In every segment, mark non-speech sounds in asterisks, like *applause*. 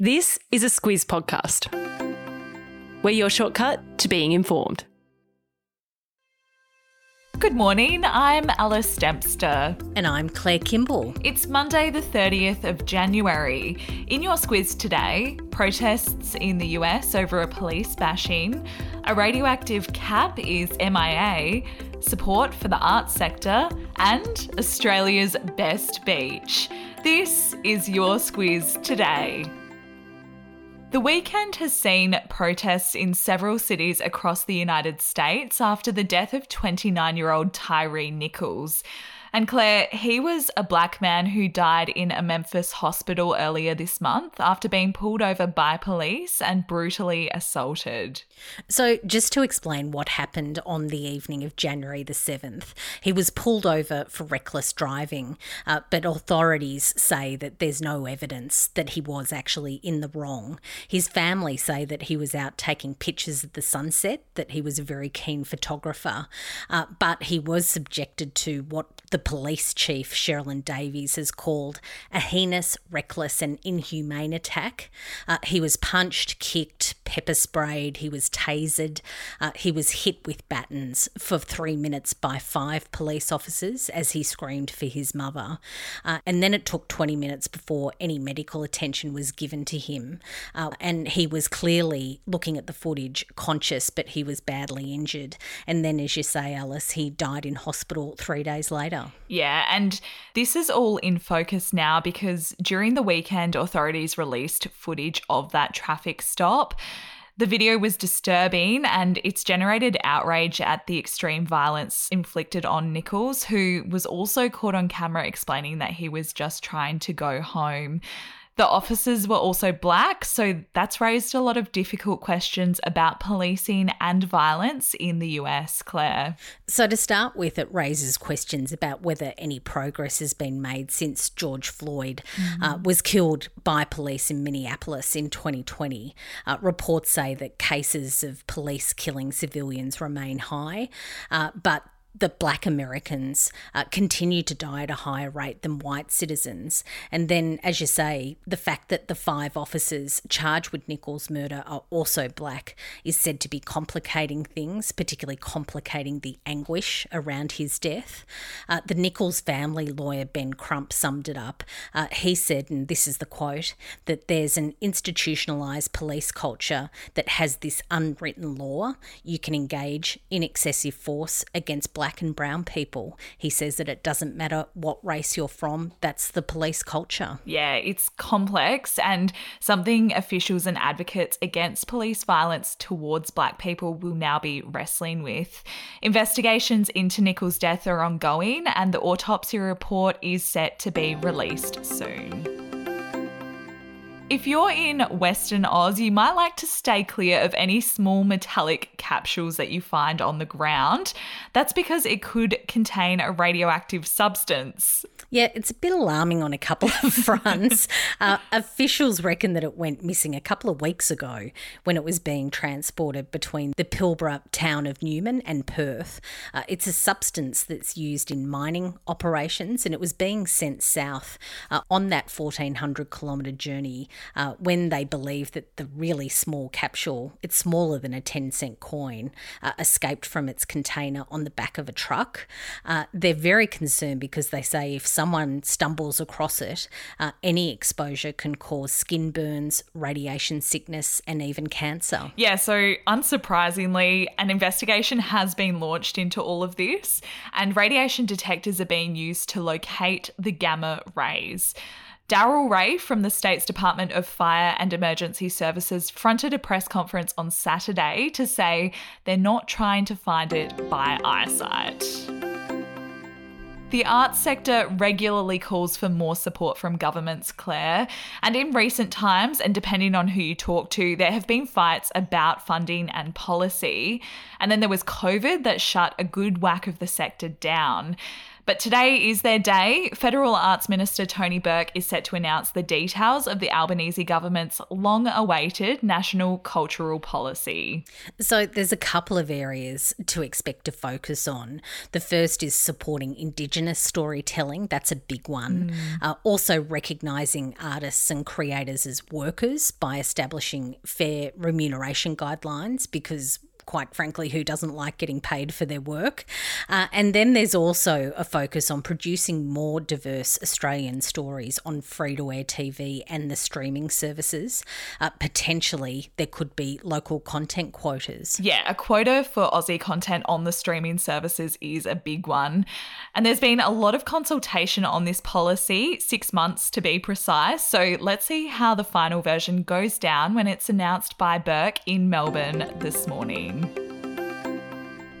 This is a Squiz podcast. We're your shortcut to being informed. Good morning, I'm Alice Dempster. And I'm Claire Kimball. It's Monday, the 30th of January. In your squiz today, protests in the US over a police bashing, a radioactive cap is MIA, support for the arts sector, and Australia's best beach. This is your squiz today. The weekend has seen protests in several cities across the United States after the death of 29 year old Tyre Nichols. And Claire, he was a black man who died in a Memphis hospital earlier this month after being pulled over by police and brutally assaulted. So, just to explain what happened on the evening of January the 7th, he was pulled over for reckless driving, uh, but authorities say that there's no evidence that he was actually in the wrong. His family say that he was out taking pictures of the sunset, that he was a very keen photographer, uh, but he was subjected to what the police chief, Cerelyn Davis, has called a heinous, reckless, and inhumane attack. Uh, he was punched, kicked, pepper sprayed, he was tasered, uh, he was hit with batons for three minutes by five police officers as he screamed for his mother. Uh, and then it took 20 minutes before any medical attention was given to him. Uh, and he was clearly looking at the footage conscious, but he was badly injured. And then, as you say, Alice, he died in hospital three days later. Yeah, and this is all in focus now because during the weekend, authorities released footage of that traffic stop. The video was disturbing and it's generated outrage at the extreme violence inflicted on Nichols, who was also caught on camera explaining that he was just trying to go home. The officers were also black, so that's raised a lot of difficult questions about policing and violence in the US, Claire. So, to start with, it raises questions about whether any progress has been made since George Floyd mm-hmm. uh, was killed by police in Minneapolis in 2020. Uh, reports say that cases of police killing civilians remain high, uh, but that black Americans uh, continue to die at a higher rate than white citizens. And then, as you say, the fact that the five officers charged with Nichols' murder are also black is said to be complicating things, particularly complicating the anguish around his death. Uh, the Nichols family lawyer, Ben Crump, summed it up. Uh, he said, and this is the quote, that there's an institutionalized police culture that has this unwritten law. You can engage in excessive force against black and brown people. He says that it doesn't matter what race you're from, that's the police culture. Yeah, it's complex and something officials and advocates against police violence towards black people will now be wrestling with. Investigations into Nichols' death are ongoing and the autopsy report is set to be released soon. If you're in Western Oz, you might like to stay clear of any small metallic capsules that you find on the ground. That's because it could contain a radioactive substance. Yeah, it's a bit alarming on a couple of *laughs* fronts. uh, officials reckon that it went missing a couple of weeks ago when it was being transported between the Pilbara town of Newman and Perth. Uh, it's a substance that's used in mining operations and it was being sent south uh, on that 1400 kilometre journey uh, when they believe that the really small capsule, it's smaller than a 10 cent coin, uh, escaped from its container on the back of a truck. Uh, they're very concerned because they say if someone stumbles across it, uh, any exposure can cause skin burns, radiation sickness, and even cancer. Yeah, so unsurprisingly, an investigation has been launched into all of this, and radiation detectors are being used to locate the gamma rays. Darryl Ray from the state's Department of Fire and Emergency Services fronted a press conference on Saturday to say they're not trying to find it by eyesight. The arts sector regularly calls for more support from governments, Claire. And in recent times, and depending on who you talk to, there have been fights about funding and policy. And then there was COVID that shut a good whack of the sector down. But today is their day. Federal Arts Minister Tony Burke is set to announce the details of the Albanese government's long awaited national cultural policy. So, there's a couple of areas to expect to focus on. The first is supporting Indigenous storytelling, that's a big one. Mm. Uh, also, recognising artists and creators as workers by establishing fair remuneration guidelines because quite frankly, who doesn't like getting paid for their work. Uh, and then there's also a focus on producing more diverse Australian stories on free to air TV and the streaming services. Uh, potentially, there could be local content quotas. Yeah, a quota for Aussie content on the streaming services is a big one. And there's been a lot of consultation on this policy, six months to be precise. So let's see how the final version goes down when it's announced by Burke in Melbourne this morning. Amen.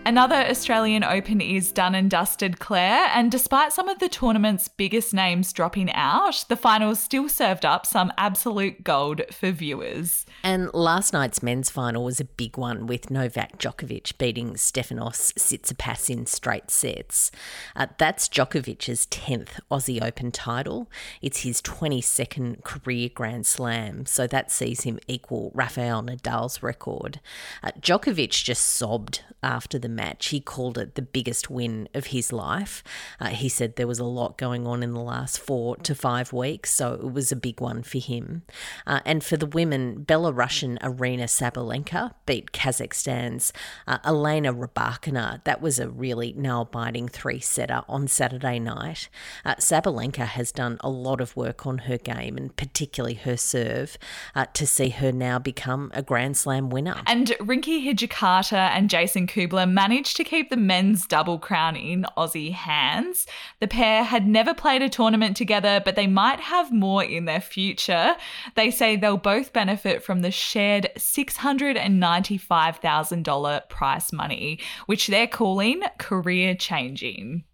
Another Australian Open is done and dusted, Claire, and despite some of the tournament's biggest names dropping out, the finals still served up some absolute gold for viewers. And last night's men's final was a big one with Novak Djokovic beating Stefanos Tsitsipas in straight sets. Uh, that's Djokovic's 10th Aussie Open title. It's his 22nd career Grand Slam, so that sees him equal Rafael Nadal's record. Uh, Djokovic just sobbed after the match. He called it the biggest win of his life. Uh, he said there was a lot going on in the last four to five weeks, so it was a big one for him. Uh, and for the women, Belarusian Aryna Sabalenka beat Kazakhstan's uh, Elena Rybakina. That was a really nail biting three setter on Saturday night. Uh, Sabalenka has done a lot of work on her game and particularly her serve uh, to see her now become a Grand Slam winner. And Rinky Hijikata and Jason Kubler managed to keep the men's double crown in Aussie hands. The pair had never played a tournament together, but they might have more in their future. They say they'll both benefit from the shared $695,000 prize money, which they're calling career changing.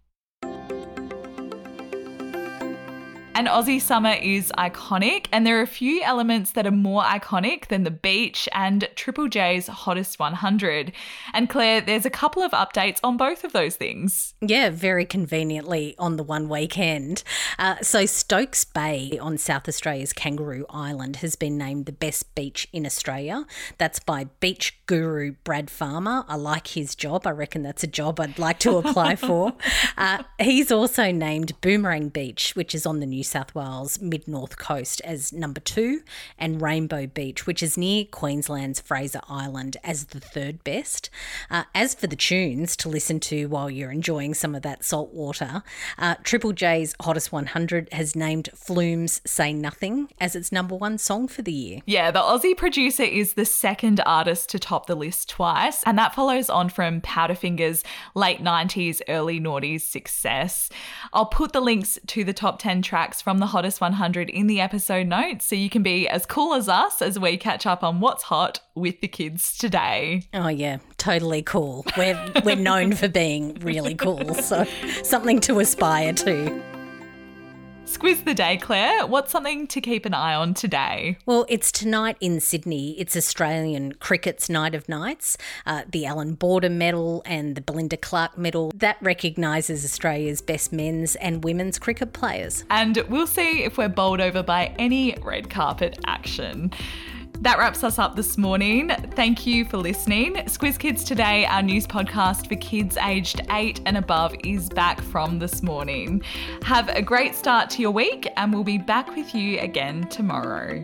And Aussie summer is iconic, and there are a few elements that are more iconic than the beach and Triple J's Hottest 100. And Claire, there's a couple of updates on both of those things. Yeah, very conveniently on the one weekend. Uh, so, Stokes Bay on South Australia's Kangaroo Island has been named the best beach in Australia. That's by beach guru Brad Farmer. I like his job. I reckon that's a job I'd like to apply for. *laughs* Uh, he's also named Boomerang Beach, which is on the New South Wales mid north coast, as number two, and Rainbow Beach, which is near Queensland's Fraser Island, as the third best. Uh, as for the tunes to listen to while you're enjoying some of that salt water, uh, Triple J's Hottest 100 has named Flume's Say Nothing as its number one song for the year. Yeah, the Aussie producer is the second artist to top the list twice, and that follows on from Powderfinger's late 90s, early noughties success. I'll put the links to the top 10 tracks tracks from the Hottest 100 in the episode notes so you can be as cool as us as we catch up on what's hot with the kids today. Oh yeah, totally cool. We're we're known for being really cool, so something to aspire to. Squiz the day, Claire. What's something to keep an eye on today? Well, it's tonight in Sydney. It's Australian cricket's night of nights. Uh, the Allan Border Medal and the Belinda Clark Medal that recognises Australia's best men's and women's cricket players. And we'll see if we're bowled over by any red carpet action. That wraps us up this morning. Thank you for listening. Squiz Kids Today, our news podcast for kids aged eight and above, is back from this morning. Have a great start to your week, and we'll be back with you again tomorrow.